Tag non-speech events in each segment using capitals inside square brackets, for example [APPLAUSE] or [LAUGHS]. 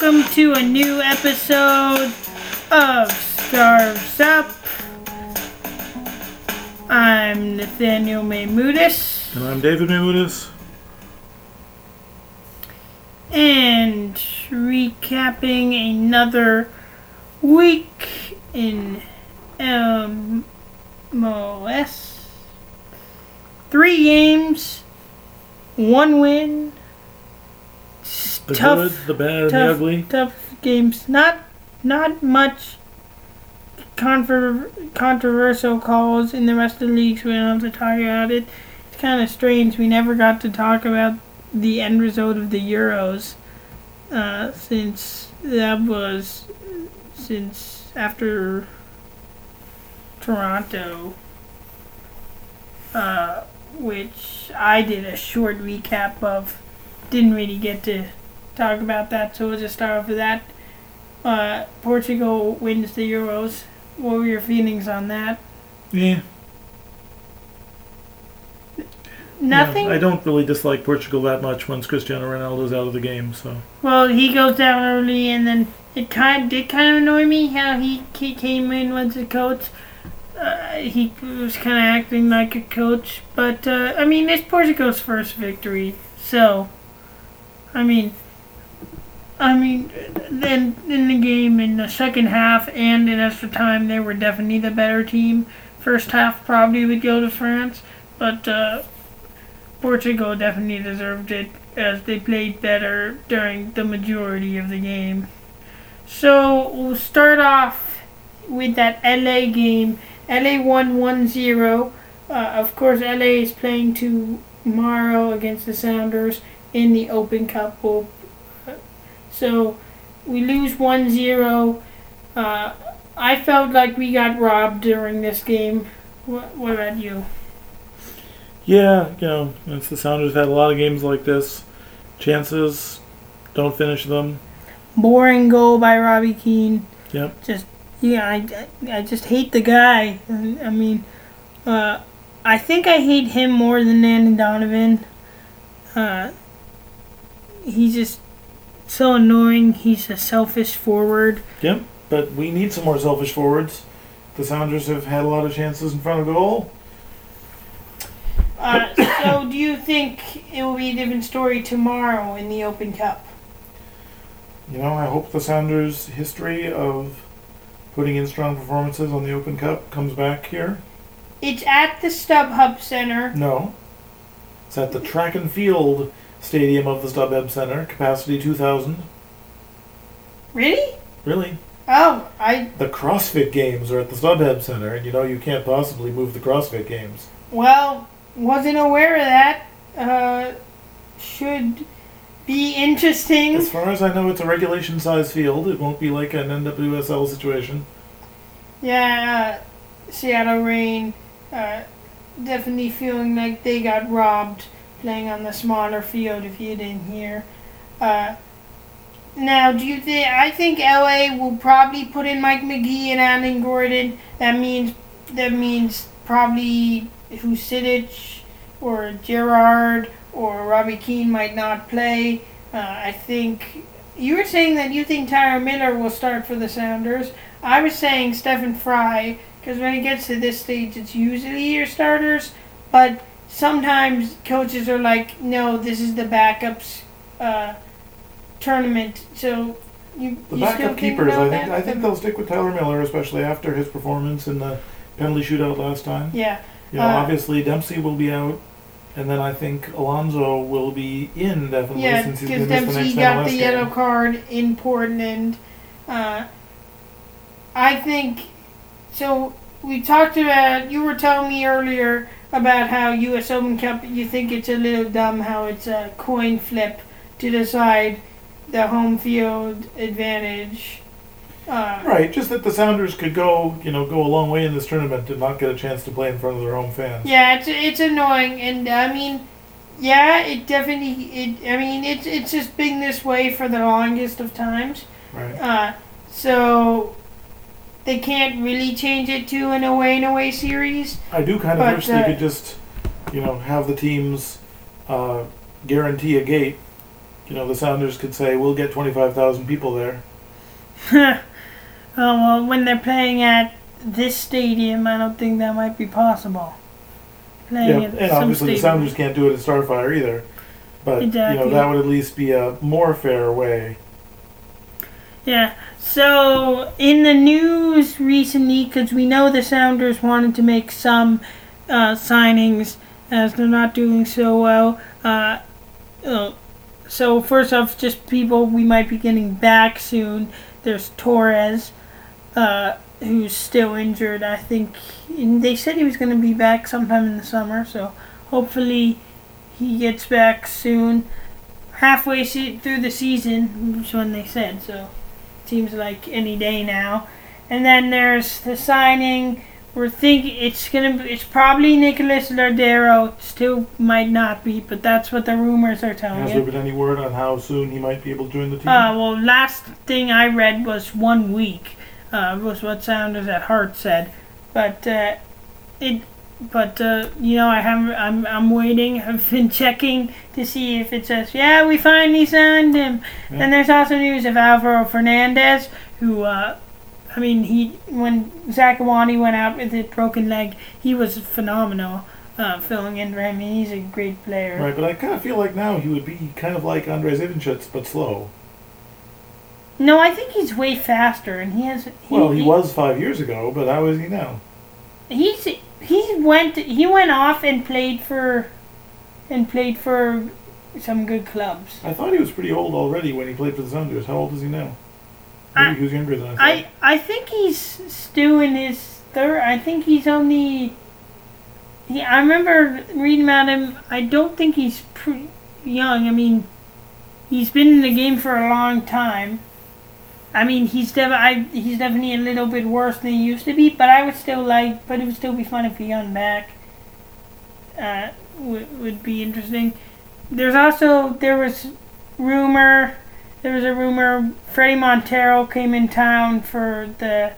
welcome to a new episode of Stars Up. I'm Nathaniel Maymudis, And I'm David Maymudis. and recapping another week in MLS. Three games, one win. The tough, good, the bad, and the tough, ugly. tough games. Not, not much confer- controversial calls in the rest of the leagues. We don't have to talk about it. It's kind of strange. We never got to talk about the end result of the Euros, uh, since that was since after Toronto, uh, which I did a short recap of. Didn't really get to talk about that, so we'll just start off with that. Uh, Portugal wins the Euros. What were your feelings on that? Yeah. Nothing. Yeah, I don't really dislike Portugal that much once Cristiano Ronaldo's out of the game. So Well, he goes down early, and then it kind did kind of annoy me how he, he came in as a coach. Uh, he was kind of acting like a coach, but uh, I mean, it's Portugal's first victory, so I mean, I mean, then in the game in the second half and in extra time, they were definitely the better team. First half probably would go to France, but uh, Portugal definitely deserved it as they played better during the majority of the game. So we'll start off with that LA game. LA won 1 0. Uh, of course, LA is playing tomorrow against the Sounders in the Open Cup. We'll, so we lose 1 0. Uh, I felt like we got robbed during this game. What, what about you? yeah, you know, it's the Sounders have had a lot of games like this. Chances, don't finish them. Boring goal by Robbie Keane. Yep. Just yeah, I, I, just hate the guy. I mean, uh, I think I hate him more than Landon Donovan. Uh, he's just so annoying. He's a selfish forward. Yep. But we need some more selfish forwards. The Sounders have had a lot of chances in front of goal. Uh, [COUGHS] so, do you think it will be a different story tomorrow in the Open Cup? You know, I hope the Sounders' history of putting in strong performances on the Open Cup comes back here. It's at the StubHub Center. No. It's at the track and field stadium of the StubHub Center, capacity 2,000. Really? Really? Oh, I The CrossFit Games are at the StubHub Center, and you know you can't possibly move the CrossFit Games. Well, wasn't aware of that. Uh, should be interesting. As far as I know, it's a regulation size field. It won't be like an NWSL situation. Yeah, uh, Seattle Reign uh, definitely feeling like they got robbed playing on the smaller field. If you didn't hear. Uh, now, do you think? I think LA will probably put in Mike Magee and Alan Gordon. That means that means probably Husidic or Gerrard or Robbie Keane might not play. Uh, I think you were saying that you think Tyler Miller will start for the Sounders. I was saying Stefan Frei because when it gets to this stage, it's usually your starters, but sometimes coaches are like, no, this is the backups uh, tournament, so you The you backup keepers, I think, that? I think they'll stick with Tyler Miller, especially after his performance in the penalty shootout last time. yeah. You know, Uh, obviously Dempsey will be out, and then I think Alonso will be in definitely Yeah, since he's because going to miss the Dempsey next got the game. yellow card in Portland. Uh, I think so. We talked about. You were telling me earlier about how U.S. Open Cup. You think it's a little dumb how it's a coin flip to decide the home field advantage. Uh, Right, just that the Sounders could go, you know, go a long way in this tournament and not get a chance to play in front of their home fans. Yeah, it's it's annoying, and I mean, yeah, it definitely. It I mean, it's it's just been this way for the longest of times. Right. Uh, so they can't really change it to an away and away series. I do kind of But, wish they uh, could just, you know, have the teams uh, guarantee a gate, you know, the Sounders could say, "We'll get twenty-five thousand people there." [LAUGHS] oh well, when they're playing at this stadium, I don't think that might be possible. Playing Yeah, at and obviously the. Sounders can't do it at Starfire either. But you know that would at least be a more fair way. Yeah. So in the news recently, because we know the Sounders wanted to make some uh, signings as they're not doing so well. Uh, uh, so first off, just people we might be getting back soon. There's Torres, uh, who's still injured. I think and they said he was going to be back sometime in the summer. So hopefully he gets back soon. Halfway through the season, which when they said so seems like any day now. And then there's the signing. We're thinking it's gonna be, it's probably Nicholas Lodeiro. Still might not be, but that's what the rumors are telling Has you. there been any word on how soon he might be able to join the team? Uh, well, last thing I read was one week. Uh, was what Sounders at Heart said, but uh, it. But uh, you know, I haven't. I'm. I'm waiting. [LAUGHS] I've been checking to see if it says, "Yeah, we finally signed him." Yeah. Then there's also news of Alvaro Fernandez, who. Uh, I mean, he when Zakuani went out with his broken leg, he was phenomenal, uh, filling in for him. He's a great player. Right, but I kind of feel like now he would be kind of like Andres Ivanschitz, but slow. No, I think he's way faster, and he has. He, Well, he was five years ago, but how is he now? he's he went he went off and played for and played for some good clubs. I thought he was pretty old already when he played for the Sounders. How old is he now? I- he was younger than I thought. I I think he's still in his third. I think he's only. He, I remember reading about him. I don't think he's pretty young. I mean, he's been in the game for a long time. I mean, he's def- I, he's definitely a little bit worse than he used to be, but I would still like. But it would still be fun if he got back. Uh, would would be interesting. There's also there was rumor. There was a rumor Fredy Montero came in town for the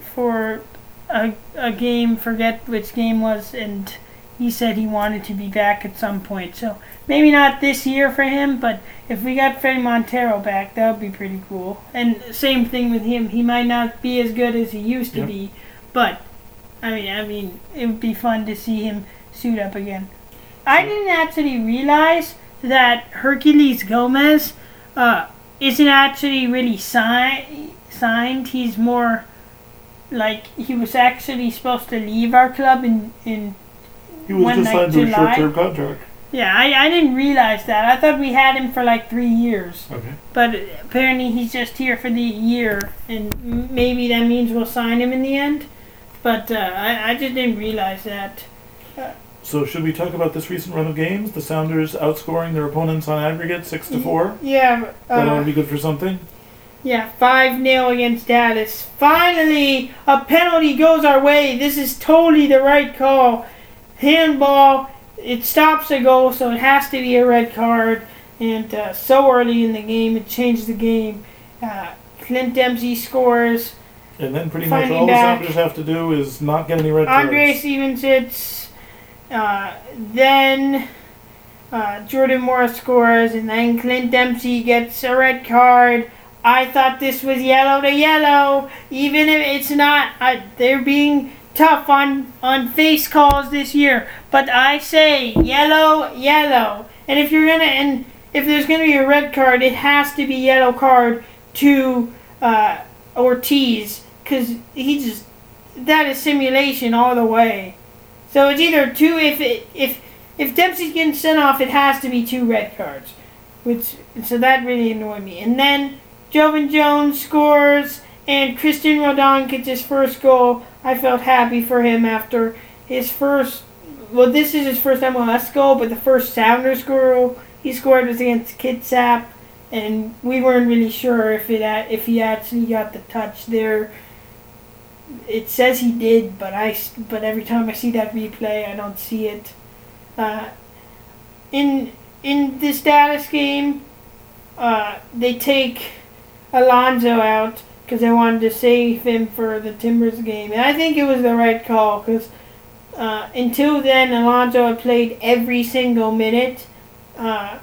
for a, a game, forget which game was, and he said he wanted to be back at some point. So maybe not this year for him, but if we got Fredy Montero back, that would be pretty cool. And same thing with him. He might not be as good as he used to Yep. be, but I mean, I mean, it would be fun to see him suit up again. I didn't actually realize that Herculez Gomez uh, isn't actually really si- signed. He's more like he was actually supposed to leave our club in, in he was just signed to a July? short-term contract. yeah I, I didn't realize that i thought we had him for like three years Okay. but apparently he's just here for the year and maybe that means we'll sign him in the end but uh, I, I just didn't realize that So should we talk about this recent run of games? The Sounders outscoring their opponents on aggregate six to four. yeah That ought uh, to be good for something. Yeah, 5 0 against Dallas. Finally, a penalty goes our way. This is totally the right call. Handball, it stops a goal, so it has to be a red card. And uh, so early in the game, it changed the game. Uh, Clint Dempsey scores. And then pretty much all back. the Sounders have to do is not get any red Andre cards. Stevens hits. Uh, then uh, Jordan Morris scores, and then Clint Dempsey gets a red card. I thought this was yellow to yellow, even if it's not. Uh, they're being tough on on face calls this year, but I say yellow, yellow. And if you're gonna and if there's gonna be a red card, it has to be yellow card to uh, Ortiz, because he just that is simulation all the way. So it's either two if it, if if Dempsey's getting sent off, it has to be two red cards, which so that really annoyed me. And then Joevin Jones scores, and Cristian Roldan gets his first goal. I felt happy for him after his first. Well, this is his first MLS goal, but the first Sounders goal he scored was against Kitsap, and we weren't really sure if it if he actually got the touch there it says he did, but I but every time I see that replay, I don't see it. Uh, in in this Dallas game, uh, they take Alonso out because they wanted to save him for the Timbers game, and I think it was the right call because uh, until then Alonso had played every single minute. Uh,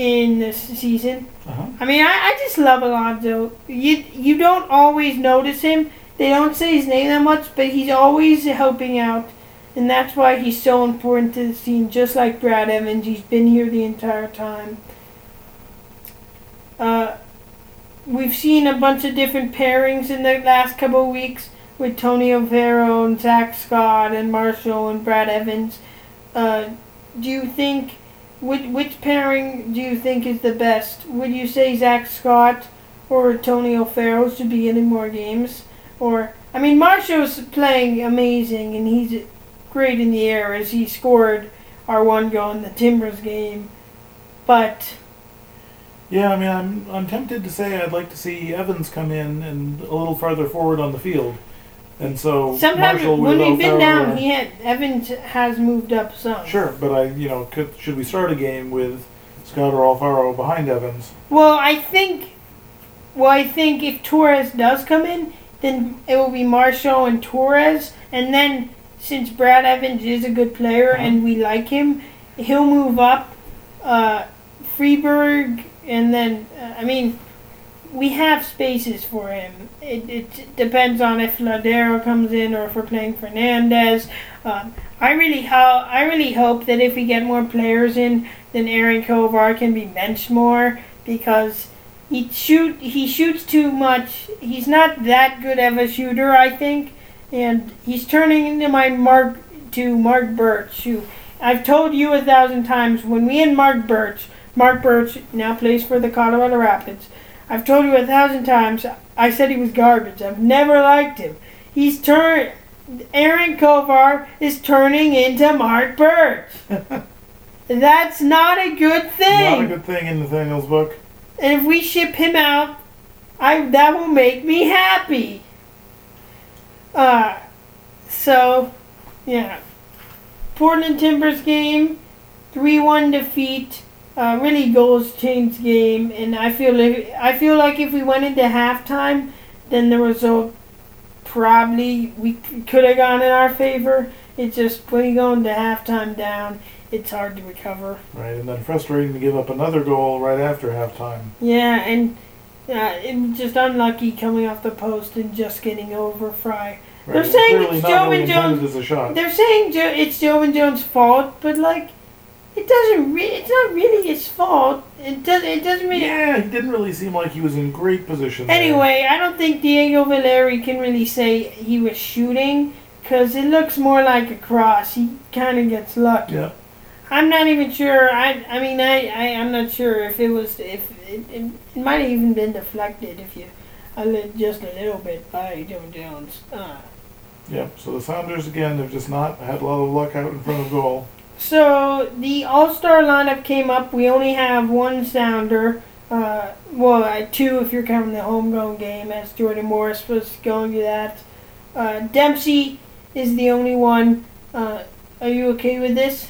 in this season. Uh-huh. I mean, I, I just love Alonso. You you don't always notice him. They don't say his name that much, but he's always helping out, and that's why he's so important to the team. Just like Brad Evans, he's been here the entire time. Uh, we've seen a bunch of different pairings in the last couple of weeks with Tony Alfaro and Zach Scott and Marshall and Brad Evans. Uh, do you think which which pairing do you think is the best? Would you say Zach Scott or Tony Alfaro should be in more games? Or I mean, Marshall's playing amazing and he's great in the air as he scored our one goal in the Timbers game, but. Yeah, I mean, I'm I'm tempted to say I'd like to see Evans come in and a little farther forward on the field, and so Sometimes Marshall when we've been down, he had Evans has moved up some. Sure, but I, you know, could should we start a game with Scott or Alfaro behind Evans? Well, I think. Well, I think if Torres does come in, then it will be Marshall and Torres, and then since Brad Evans is a good player Uh-huh. and we like him, he'll move up. Uh, Friberg, and then uh, I mean, we have spaces for him. It, it depends on if Lodeiro comes in or if we're playing Fernandez. Um, I really ho- I really hope that if we get more players in, then Aaron Kovar can be benched more because he shoot he shoots too much. He's not that good of a shooter, I think, and he's turning into my Mark to Marc Burch, who I've told you a thousand times when we had Marc Burch. Marc Burch now plays for the Colorado Rapids. I've told you a thousand times. I said he was garbage. I've never liked him. He's turned. Aaron Kovar is turning into Marc Burch. [LAUGHS] That's not a good thing. Not a good thing in Nathaniel's book. And if we ship him out, I that will make me happy. Uh, so, yeah. Portland Timbers game, three one defeat. Uh, really goals change game, and I feel like I feel like if we went into halftime, then the result probably we could have gone in our favor. It's just when you go into halftime down, it's hard to recover. Right, and then frustrating to give up another goal right after halftime. Yeah, and uh, it was just unlucky coming off the post and just getting over Frei. Right. They're saying it's not Joe really and Jones- intended as a shot. They're saying jo- it's Joevin Jones' fault, but like, it doesn't. Re- it's not really his fault. It does. It doesn't really. Yeah, he didn't really seem like he was in great position. there. Anyway, I don't think Diego Valeri can really say he was shooting because it looks more like a cross. He kind of gets lucky. Yeah. I'm not even sure. I I mean I, I I'm not sure if it was if it, it, it might have even been deflected if you a li- just a little bit by Joe Jones. Uh, Yeah. So the Sounders again have just not had a lot of luck out in front of goal. So the All Star lineup came up. We only have one sounder. Uh, well, uh, two if you're counting the homegrown game, as Jordan Morris was going to that. Uh, Dempsey is the only one. Uh, are you okay with this,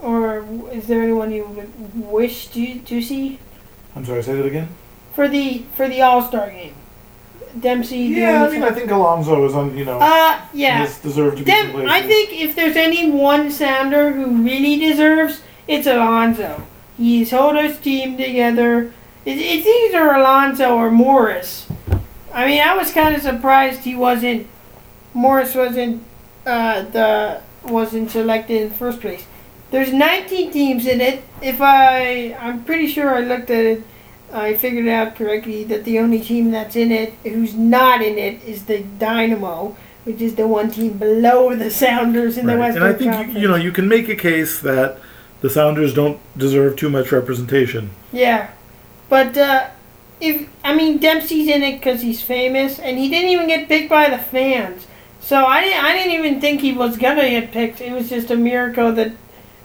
or is there anyone you would wish to to see? I'm sorry. Say that again. for the for the All Star game. Dempsey. Yeah, I mean, I think Alonso is on. You know, Uh, yeah. deserved to be Dem- I think if there's any one sounder who really deserves, it's Alonso. He's held his team together. It, it's either Alonso or Morris. I mean, I was kind of surprised he wasn't. Morris wasn't. Uh, the wasn't selected in the first place. There's 19 teams in it. If I, I'm pretty sure I looked at it. I figured out correctly that the only team that's in it, who's not in it, is the Dynamo, which is the one team below the Sounders in the Right. Western And I think you, Conference. you know you can make a case that the Sounders don't deserve too much representation. Yeah, but uh, if I mean Dempsey's in it because he's famous, and he didn't even get picked by the fans. So I didn't. I didn't even think he was gonna get picked. It was just a miracle that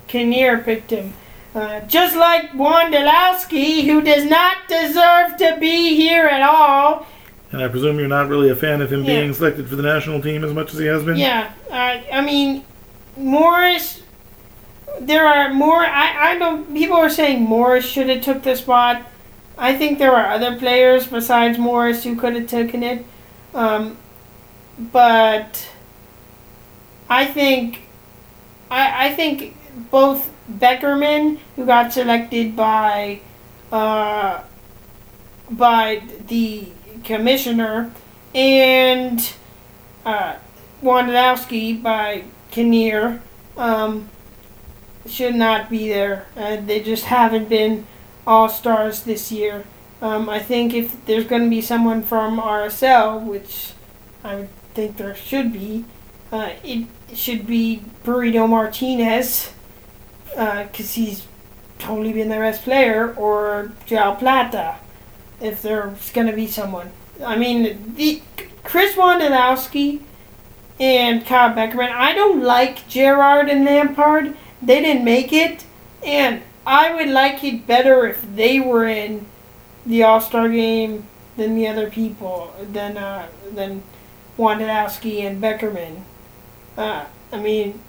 Kinnear picked him. Uh, just like Wondolowski, who does not deserve to be here at all. And I presume you're not really a fan of him Yeah. being selected for the national team as much as he has been. Yeah, uh, I mean, Morris. There are more. I, I don't. People are saying Morris should have took the spot. I think there are other players besides Morris who could have taken it, um, but I think, I I think both Beckerman, who got selected by uh, by the commissioner, and uh, Wondolowski by Kinnear, um, should not be there. Uh, they just haven't been all stars this year. Um, I think if there's going to be someone from RSL, which I think there should be, uh, it should be Burrito Martinez, because he's totally been their best player, or Joao Plata, if there's going to be someone. I mean, the Chris Wondolowski and Kyle Beckerman. I don't like Gerrard and Lampard. They didn't make it, and I would like it better if they were in the All Star game than the other people than uh, than Wondolowski and Beckerman. Uh, I mean,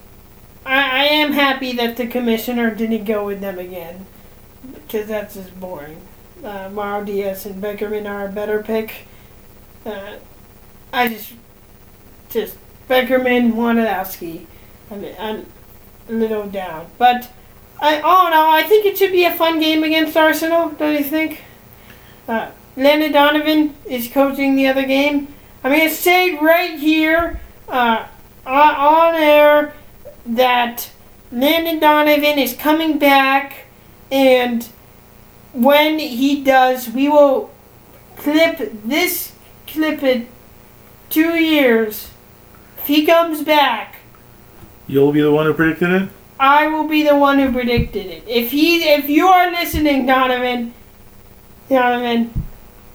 I, I am happy that the commissioner didn't go with them again because that's just boring. Uh, Mauro Diaz and Beckerman are a better pick. Uh, I just, just Beckerman, Wondolowski. I mean, I'm a little down, but I oh no, I think it should be a fun game against Arsenal. Don't you think? Uh, Donovan is coaching the other game. I'm gonna say right here, uh, on air, that Landon Donovan is coming back, and when he does, we will clip this clip it two years. If he comes back, You'll be the one who predicted it? I will be the one who predicted it. If he, if you are listening, Donovan, Donovan,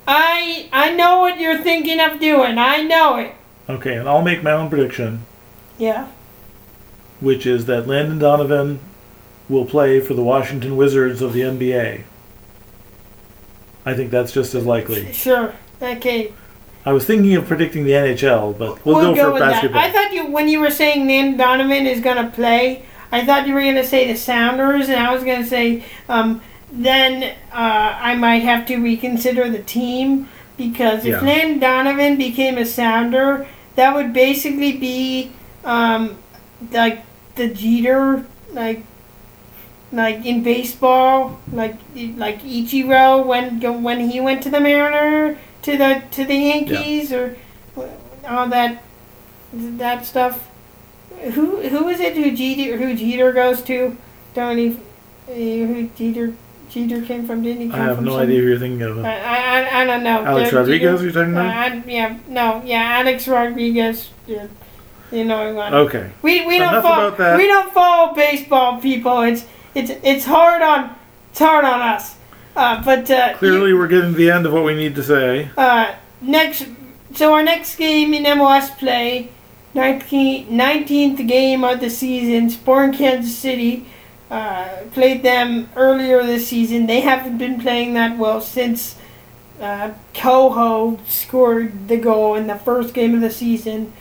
I I know what you're thinking of doing. I know it. Okay, and I'll make my own prediction, Yeah. Which is that Landon Donovan will play for the Washington Wizards of the NBA. I think that's just as likely. Sure. Okay. I was thinking of predicting the NHL, but we'll, go, for with basketball. that. I thought you when you were saying Nan Donovan is gonna play. I thought you were gonna say the Sounders, and I was gonna say um, then uh, I might have to reconsider the team because if Yeah. Nan Donovan became a Sounder, that would basically be um, like the Jeter like like in baseball, like like Ichiro when when he went to the Mariner to the to the Yankees or all that that stuff. Who who is it who Jeter who Jeter goes to? Don't he? uh, Who Jeter Jeter came from? Didn't he I have from? no some- idea who you're thinking of. I, I, I don't know. Alex Jeter- Rodriguez, you're talking uh, about? I- yeah, no, yeah, Alex Rodriguez. Yeah, you know what? Okay. We we don't Enough follow about that. we don't follow baseball people. It's it's it's hard on it's hard on us. Uh, but uh, Clearly, we're getting to the end of what we need to say. uh, next, so our next game in MLS play, 19th, 19th game of the season, Sporting Kansas City. Uh, played them earlier this season. They haven't been playing that well since uh, Coho scored the goal in the first game of the season,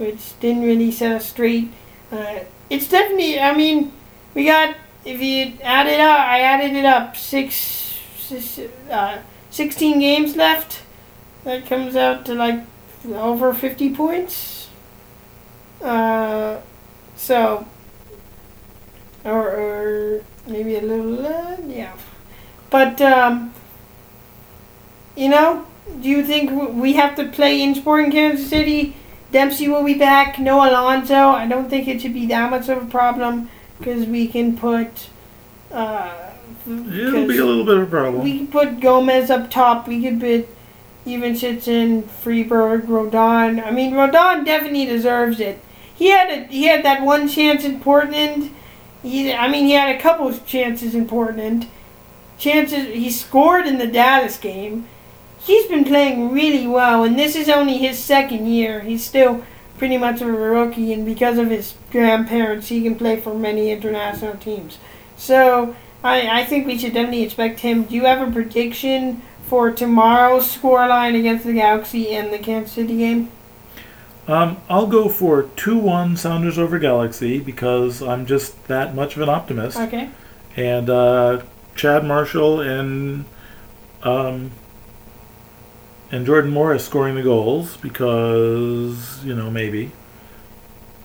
which didn't really us straight. Uh, it's definitely, I mean, we got, if you add it up, I added it up, six, six uh, 16 games left. That comes out to like over 50 points. Uh, so, or, or maybe a little, uh, yeah. But, um, you know, do you think we have to play in Sporting Kansas City? Dempsey will be back. No Alonso. I don't think it should be that much of a problem because we can put. Uh, It'll be a little bit of a problem. we can put Gomez up top. We could put even in Friberg, Roldan. I mean, Roldan definitely deserves it. He had a, he had that one chance in Portland. He, I mean, he had a couple of chances in Portland. Chances he scored in the Dallas game. He's been playing really well, and this is only his second year. He's still pretty much a rookie, and because of his grandparents, he can play for many international teams. So I, I think we should definitely expect him. Do you have a prediction for tomorrow's scoreline against the Galaxy and the Kansas City game? Um, I'll go for 2 1 Sounders over Galaxy because I'm just that much of an optimist. Okay. And uh, Chad Marshall and um, and Jordan Morris scoring the goals because, you know, maybe.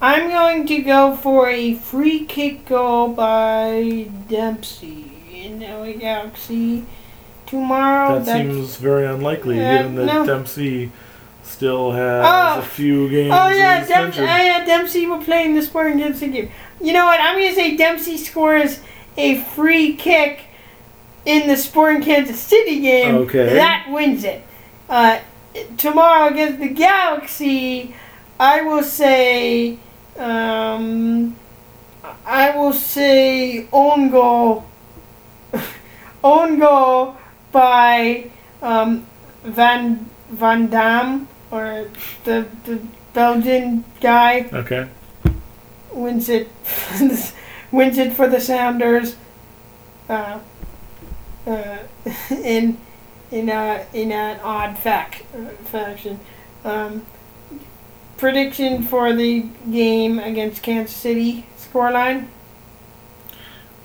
I'm going to go for a free kick goal by Dempsey in LA Galaxy tomorrow. That seems very unlikely, Uh, given that no. Dempsey still has Oh. a few games. Oh yeah, Dempsey. Oh, Dempsey will play in the Sporting Kansas City game. You know what? I'm gonna say Dempsey scores a free kick in the Sporting Kansas City game. Okay. That wins it. Uh, tomorrow against the Galaxy, I will say. Um, I will say own goal. [LAUGHS] own goal by um, Van Van Damme or the the Belgian guy Okay. wins it [LAUGHS] wins it for the Sounders. Uh, uh, [LAUGHS] in in a in an odd fact fashion. Um, prediction for the game against Kansas City scoreline.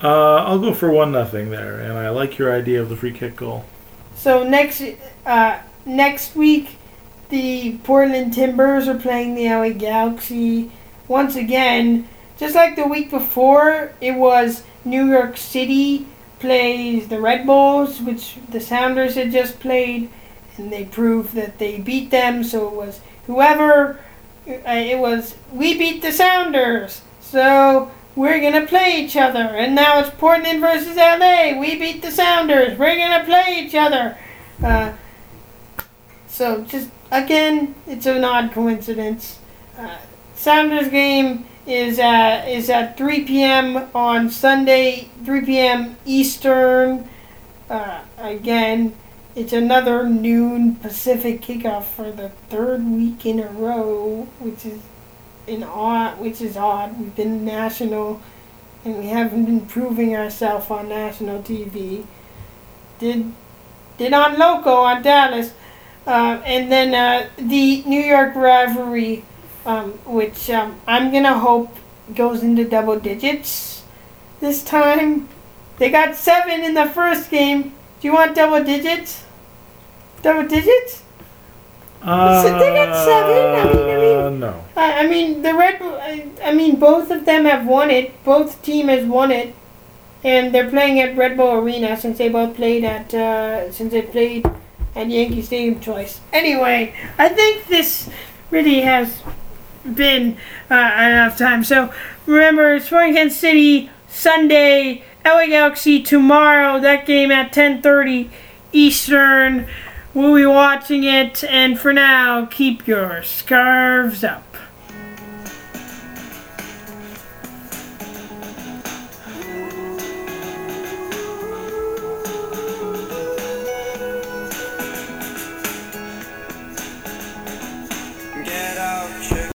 Uh, I'll go for one nothing there, and I like your idea of the free kick goal. So next uh, next week, the Portland Timbers are playing the LA Galaxy once again. Just like the week before, it was New York City plays the Red Bulls, which the Sounders had just played, and they proved that they beat them. So it was whoever. Uh, it was we beat the Sounders, so we're gonna play each other. And now it's Portland versus LA. We beat the Sounders. We're gonna play each other. Uh, so just again, it's an odd coincidence. Uh, Sounders game is at is at 3 p.m. on Sunday, 3 p.m. Eastern. Uh, again, it's another noon Pacific kickoff for the third week in a row, which is an odd, which is odd. We've been national, and we haven't been proving ourselves on national TV. Did did on loco on Dallas, uh, and then uh, the New York rivalry, um, which um, I'm gonna hope goes into double digits this time. They got seven in the first game. Do you want double digits? Double digits? Uh, So they got seven? I mean- I mean- no. I, I mean, the Red I, I mean, both of them have won it. Both team has won it, and they're playing at Red Bull Arena since they both played at uh, since they played at Yankee Stadium twice. Anyway, I think this really has been uh, enough time. So remember, Sporting Kansas City Sunday, LA Galaxy tomorrow. That game at ten thirty Eastern. We'll be watching it, and for now, keep your scarves up.